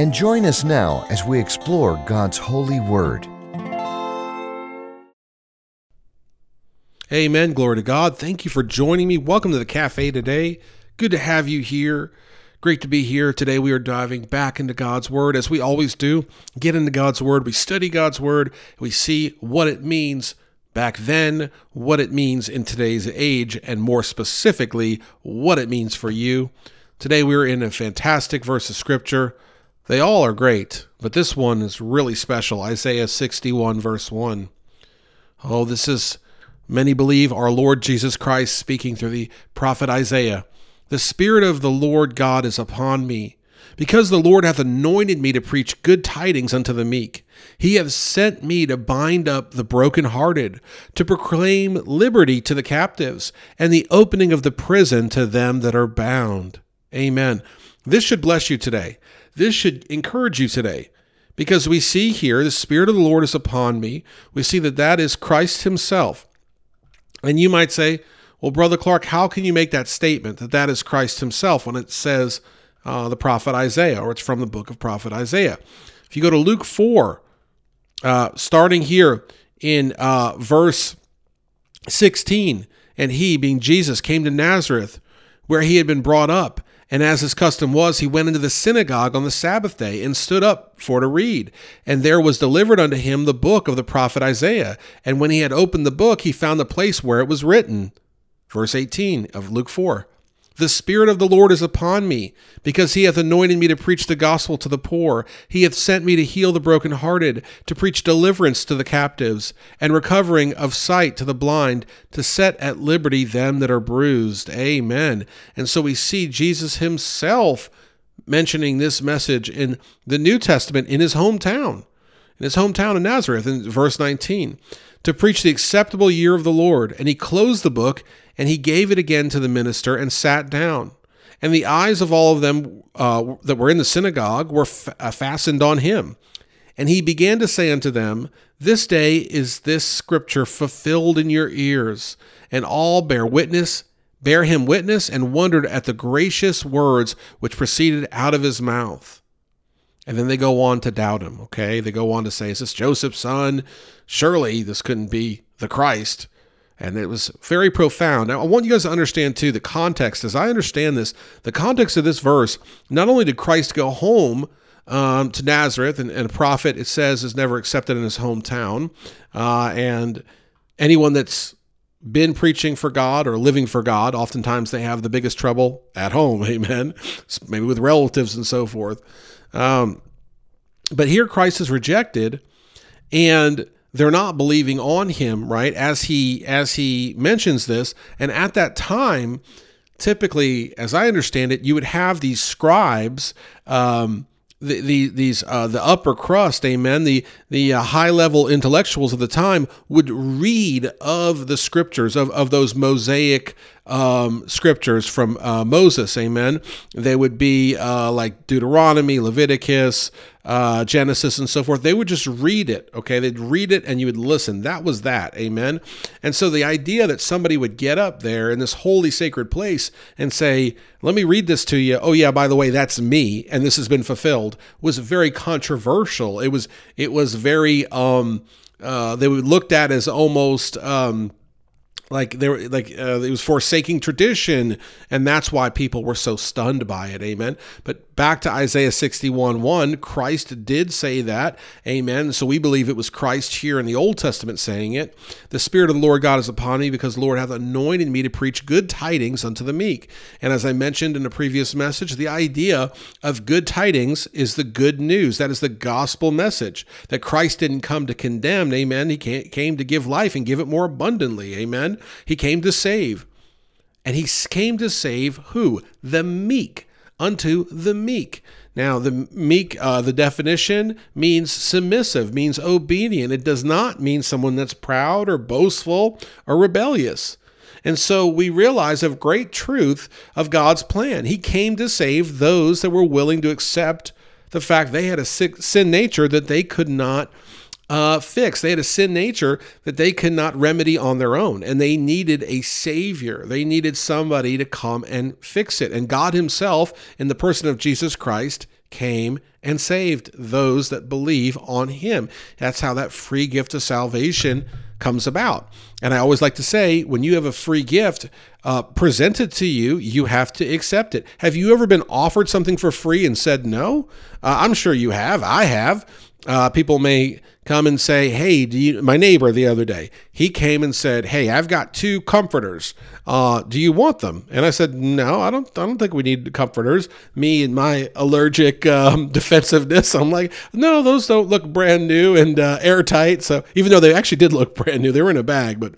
and join us now as we explore God's holy word. Amen. Glory to God. Thank you for joining me. Welcome to the cafe today. Good to have you here. Great to be here. Today we are diving back into God's Word as we always do. Get into God's Word. We study God's Word. We see what it means back then, what it means in today's age, and more specifically, what it means for you. Today we're in a fantastic verse of Scripture. They all are great, but this one is really special Isaiah 61, verse 1. Oh, this is, many believe, our Lord Jesus Christ speaking through the prophet Isaiah. The Spirit of the Lord God is upon me, because the Lord hath anointed me to preach good tidings unto the meek. He hath sent me to bind up the brokenhearted, to proclaim liberty to the captives, and the opening of the prison to them that are bound. Amen. This should bless you today. This should encourage you today because we see here the Spirit of the Lord is upon me. We see that that is Christ Himself. And you might say, well, Brother Clark, how can you make that statement that that is Christ himself when it says uh, the prophet Isaiah or it's from the book of prophet Isaiah? If you go to Luke 4, uh, starting here in uh, verse 16, and he, being Jesus, came to Nazareth where he had been brought up. And as his custom was, he went into the synagogue on the Sabbath day and stood up for to read. And there was delivered unto him the book of the prophet Isaiah. And when he had opened the book, he found the place where it was written. Verse 18 of Luke 4. The Spirit of the Lord is upon me, because he hath anointed me to preach the gospel to the poor. He hath sent me to heal the brokenhearted, to preach deliverance to the captives, and recovering of sight to the blind, to set at liberty them that are bruised. Amen. And so we see Jesus himself mentioning this message in the New Testament in his hometown, in his hometown of Nazareth, in verse 19 to preach the acceptable year of the Lord. And he closed the book and he gave it again to the minister and sat down. And the eyes of all of them uh, that were in the synagogue were f- uh, fastened on him. And he began to say unto them, This day is this scripture fulfilled in your ears. And all bear witness, bear him witness, and wondered at the gracious words which proceeded out of his mouth. And then they go on to doubt him, okay? They go on to say, Is this Joseph's son? Surely this couldn't be the Christ. And it was very profound. Now, I want you guys to understand, too, the context. As I understand this, the context of this verse, not only did Christ go home um, to Nazareth, and, and, a prophet, it says, is never accepted in his hometown. Uh, and anyone that's been preaching for God or living for God, oftentimes they have the biggest trouble at home, amen, maybe with relatives and so forth. Um, but here Christ is rejected, and they're not believing on him right as he as he mentions this and at that time typically as i understand it you would have these scribes um, the, the, these uh, the upper crust, amen. The the uh, high level intellectuals of the time would read of the scriptures of, of those Mosaic um, scriptures from uh, Moses, amen. They would be uh, like Deuteronomy, Leviticus, uh, Genesis, and so forth. They would just read it, okay? They'd read it and you would listen. That was that, amen. And so the idea that somebody would get up there in this holy, sacred place and say, Let me read this to you. Oh, yeah, by the way, that's me, and this has been fulfilled, was very controversial. It was, it was very, um, uh, they were looked at as almost, um, like they were like uh, it was forsaking tradition and that's why people were so stunned by it amen but back to isaiah 61 1 christ did say that. Amen. So we believe it was christ here in the old testament saying it. The spirit of the lord god is upon me because the lord hath anointed me to preach good tidings unto the meek. And as i mentioned in a previous message the idea of good tidings is the good news. That is the gospel message. That christ didn't come to condemn. Amen. He came to give life and give it more abundantly. Amen. He came to save. And he came to save who? The meek, unto the meek. Now, the meek, uh, the definition means submissive, means obedient. It does not mean someone that's proud or boastful or rebellious. And so we realize of great truth of God's plan. He came to save those that were willing to accept the fact they had a sin nature that they could not uh, fix. They had a sin nature that they could not remedy on their own, and they needed a savior. They needed somebody to come and fix it. And God Himself, in the person of Jesus Christ, came and saved those that believe on Him. That's how that free gift of salvation comes about. And I always like to say, when you have a free gift uh, presented to you, you have to accept it. Have you ever been offered something for free and said no? Uh, I'm sure you have. I have. Uh, people may come and say, "Hey, do you?" My neighbor the other day, he came and said, "Hey, I've got two comforters. Uh, do you want them?" And I said, "No, I don't. I don't think we need comforters." Me and my allergic um, defensiveness, I'm like, "No, those don't look brand new and uh, airtight." So even though they actually did look brand new, they were in a bag, but.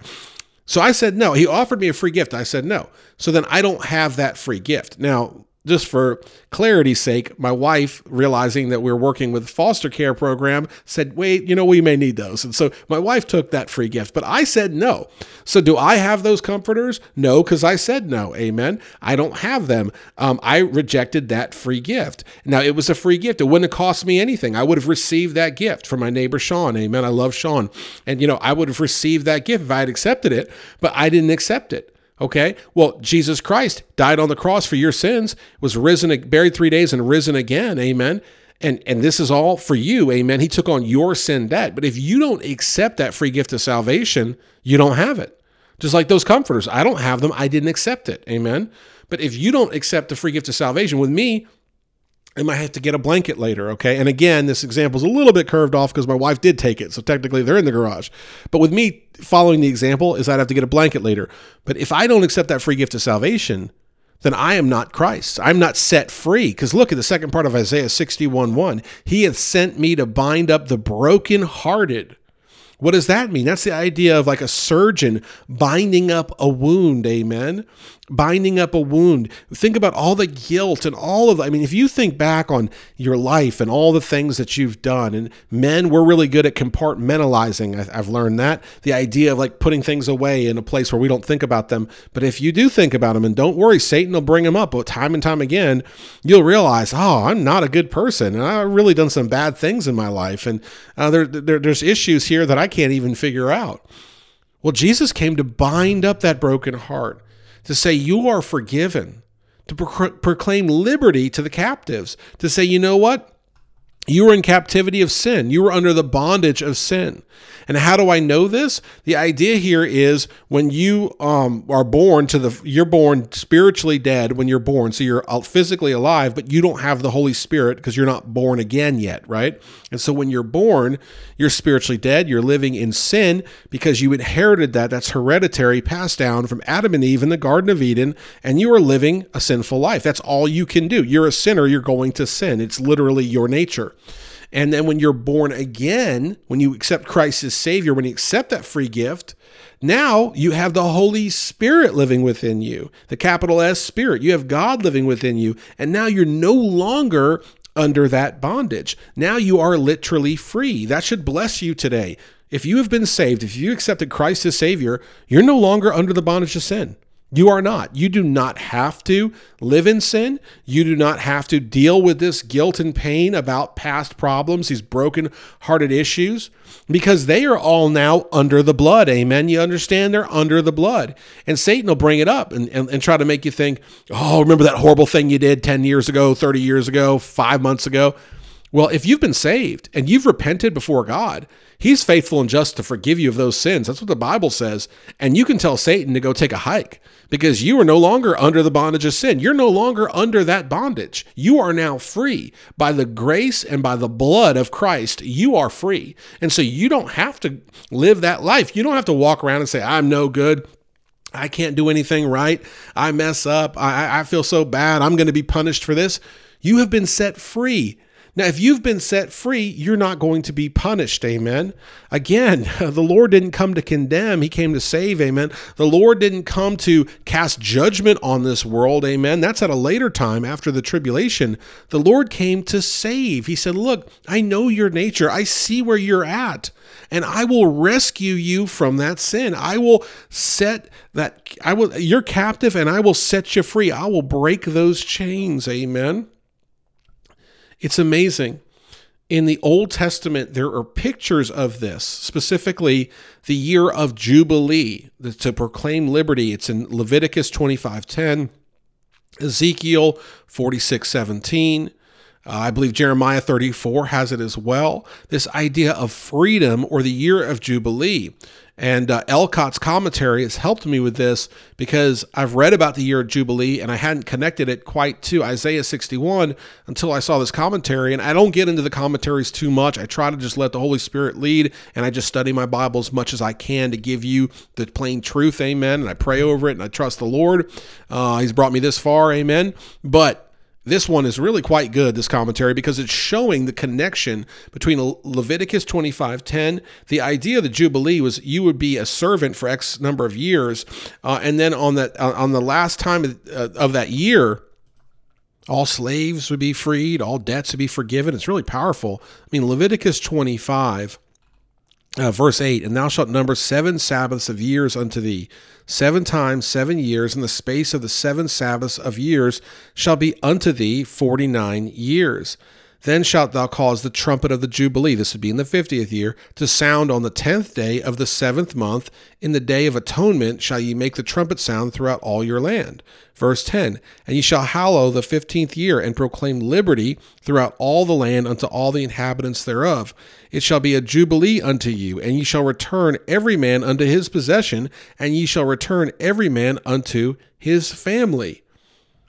So I said no. He offered me a free gift. I said no. So then I don't have that free gift. Now, just for clarity's sake, my wife, realizing that we are working with foster care program, said, wait, you know, we may need those. And so my wife took that free gift, but I said no. So do I have those comforters? No, because I said no. Amen. I don't have them. Um, I rejected that free gift. Now, it was a free gift. It wouldn't have cost me anything. I would have received that gift from my neighbor, Sean. Amen. I love Sean. And, you know, I would have received that gift if I had accepted it, but I didn't accept it. Okay, well, Jesus Christ died on the cross for your sins, was risen, buried three days, and risen again. Amen. And and this is all for you. Amen. He took on your sin debt. But if you don't accept that free gift of salvation, you don't have it. Just like those comforters, I don't have them. I didn't accept it. Amen. But if you don't accept the free gift of salvation with me, I might have to get a blanket later, okay? And again, this example is a little bit curved off because my wife did take it, so technically they're in the garage. But with me following the example is I'd have to get a blanket later. But if I don't accept that free gift of salvation, then I am not Christ. I'm not set free. Because look at the second part of Isaiah 61 1. He hath sent me to bind up the brokenhearted what does that mean? That's the idea of like a surgeon binding up a wound, amen? Binding up a wound. Think about all the guilt and all of I mean, if you think back on your life and all the things that you've done, and men, we're really good at compartmentalizing. I've learned that. The idea of like putting things away in a place where we don't think about them. But if you do think about them, and don't worry, Satan will bring them up time and time again, you'll realize, oh, I'm not a good person. And I've really done some bad things in my life. And uh, there, there, there's issues here that I can't even figure out. Well, Jesus came to bind up that broken heart, to say, You are forgiven, to pro- proclaim liberty to the captives, to say, You know what? You were in captivity of sin. You were under the bondage of sin. And how do I know this? The idea here is when you um, are born to the, you're born spiritually dead when you're born. So you're physically alive, but you don't have the Holy Spirit because you're not born again yet, right? And so when you're born, you're spiritually dead. You're living in sin because you inherited that. That's hereditary, passed down from Adam and Eve in the Garden of Eden, and you are living a sinful life. That's all you can do. You're a sinner. You're going to sin. It's literally your nature. And then when you're born again, when you accept Christ as Savior, when you accept that free gift, now you have the Holy Spirit living within you, the capital S Spirit. You have God living within you. And now you're no longer under that bondage. Now you are literally free. That should bless you today. If you have been saved, if you accepted Christ as Savior, you're no longer under the bondage of sin. You are not. You do not have to live in sin. You do not have to deal with this guilt and pain about past problems, these broken hearted issues, because they are all now under the blood. Amen. You understand? They're under the blood. And Satan will bring it up and, and, and try to make you think, oh, remember that horrible thing you did 10 years ago, 30 years ago, five months ago? Well, if you've been saved and you've repented before God, He's faithful and just to forgive you of those sins. That's what the Bible says. And you can tell Satan to go take a hike because you are no longer under the bondage of sin. You're no longer under that bondage. You are now free. By the grace and by the blood of Christ, you are free. And so you don't have to live that life. You don't have to walk around and say, I'm no good. I can't do anything right. I mess up. I, I feel so bad. I'm going to be punished for this. You have been set free. Now, if you've been set free, you're not going to be punished. Amen. Again, the Lord didn't come to condemn, He came to save. Amen. The Lord didn't come to cast judgment on this world. Amen. That's at a later time after the tribulation. The Lord came to save. He said, Look, I know your nature, I see where you're at, and I will rescue you from that sin. I will set that, I will, you're captive, and I will set you free. I will break those chains. Amen. It's amazing. In the Old Testament, there are pictures of this, specifically the year of Jubilee to proclaim liberty. It's in Leviticus 25:10, Ezekiel 46:17. Uh, I believe Jeremiah 34 has it as well. This idea of freedom or the year of Jubilee. And uh, Ellicott's commentary has helped me with this because I've read about the year of Jubilee and I hadn't connected it quite to Isaiah 61 until I saw this commentary. And I don't get into the commentaries too much. I try to just let the Holy Spirit lead and I just study my Bible as much as I can to give you the plain truth. Amen. And I pray over it and I trust the Lord. Uh, he's brought me this far. Amen. But this one is really quite good, this commentary, because it's showing the connection between Leviticus 25:10. The idea of the Jubilee was you would be a servant for X number of years, uh, and then on that uh, on the last time of, uh, of that year, all slaves would be freed, all debts would be forgiven. It's really powerful. I mean, Leviticus 25 uh, verse 8 and thou shalt number seven sabbaths of years unto thee. Seven times seven years in the space of the seven sabbaths of years shall be unto thee forty nine years then shalt thou cause the trumpet of the Jubilee, this would be in the fiftieth year, to sound on the tenth day of the seventh month. In the day of atonement shall ye make the trumpet sound throughout all your land. Verse 10 And ye shall hallow the fifteenth year, and proclaim liberty throughout all the land unto all the inhabitants thereof. It shall be a jubilee unto you, and ye shall return every man unto his possession, and ye shall return every man unto his family.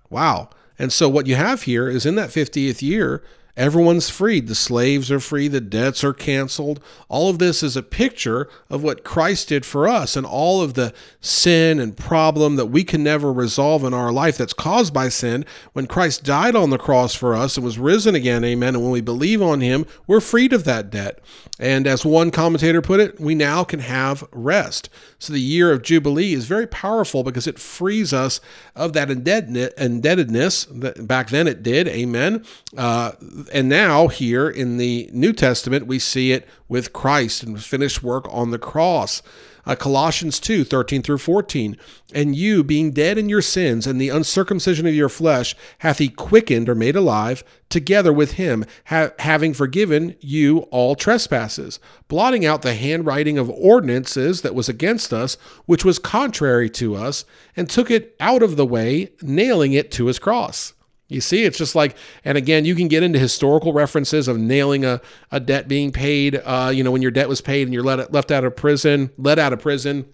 Wow. And so what you have here is in that 50th year, Everyone's freed. The slaves are free. The debts are canceled. All of this is a picture of what Christ did for us and all of the sin and problem that we can never resolve in our life that's caused by sin. When Christ died on the cross for us and was risen again, amen. And when we believe on him, we're freed of that debt. And as one commentator put it, we now can have rest. So the year of Jubilee is very powerful because it frees us of that indebtedness. That back then it did, amen. Uh, and now, here in the New Testament, we see it with Christ and finished work on the cross. Uh, Colossians 2 13 through 14. And you, being dead in your sins and the uncircumcision of your flesh, hath he quickened or made alive together with him, ha- having forgiven you all trespasses, blotting out the handwriting of ordinances that was against us, which was contrary to us, and took it out of the way, nailing it to his cross. You see, it's just like, and again, you can get into historical references of nailing a, a debt being paid. Uh, you know, when your debt was paid and you're let, left out of prison, let out of prison.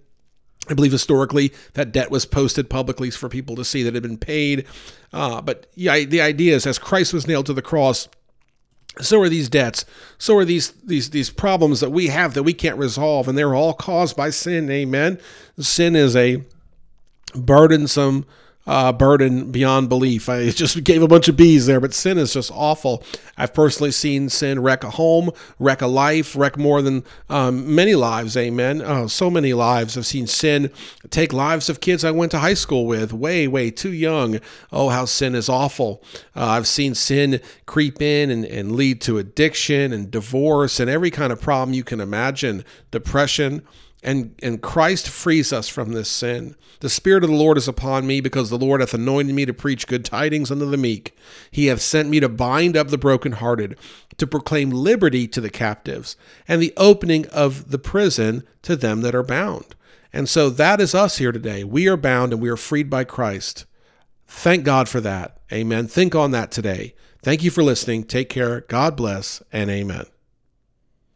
I believe historically that debt was posted publicly for people to see that it had been paid. Uh, but yeah, the idea is as Christ was nailed to the cross, so are these debts. So are these these these problems that we have that we can't resolve, and they're all caused by sin. Amen. Sin is a burdensome uh, burden beyond belief. I just gave a bunch of B's there, but sin is just awful. I've personally seen sin wreck a home, wreck a life, wreck more than um, many lives. Amen. Oh, so many lives. I've seen sin take lives of kids I went to high school with, way, way too young. Oh, how sin is awful. Uh, I've seen sin creep in and, and lead to addiction and divorce and every kind of problem you can imagine, depression and and Christ frees us from this sin. The Spirit of the Lord is upon me, because the Lord hath anointed me to preach good tidings unto the meek. He hath sent me to bind up the brokenhearted, to proclaim liberty to the captives, and the opening of the prison to them that are bound. And so that is us here today. We are bound and we are freed by Christ. Thank God for that. Amen. Think on that today. Thank you for listening. Take care. God bless, and amen.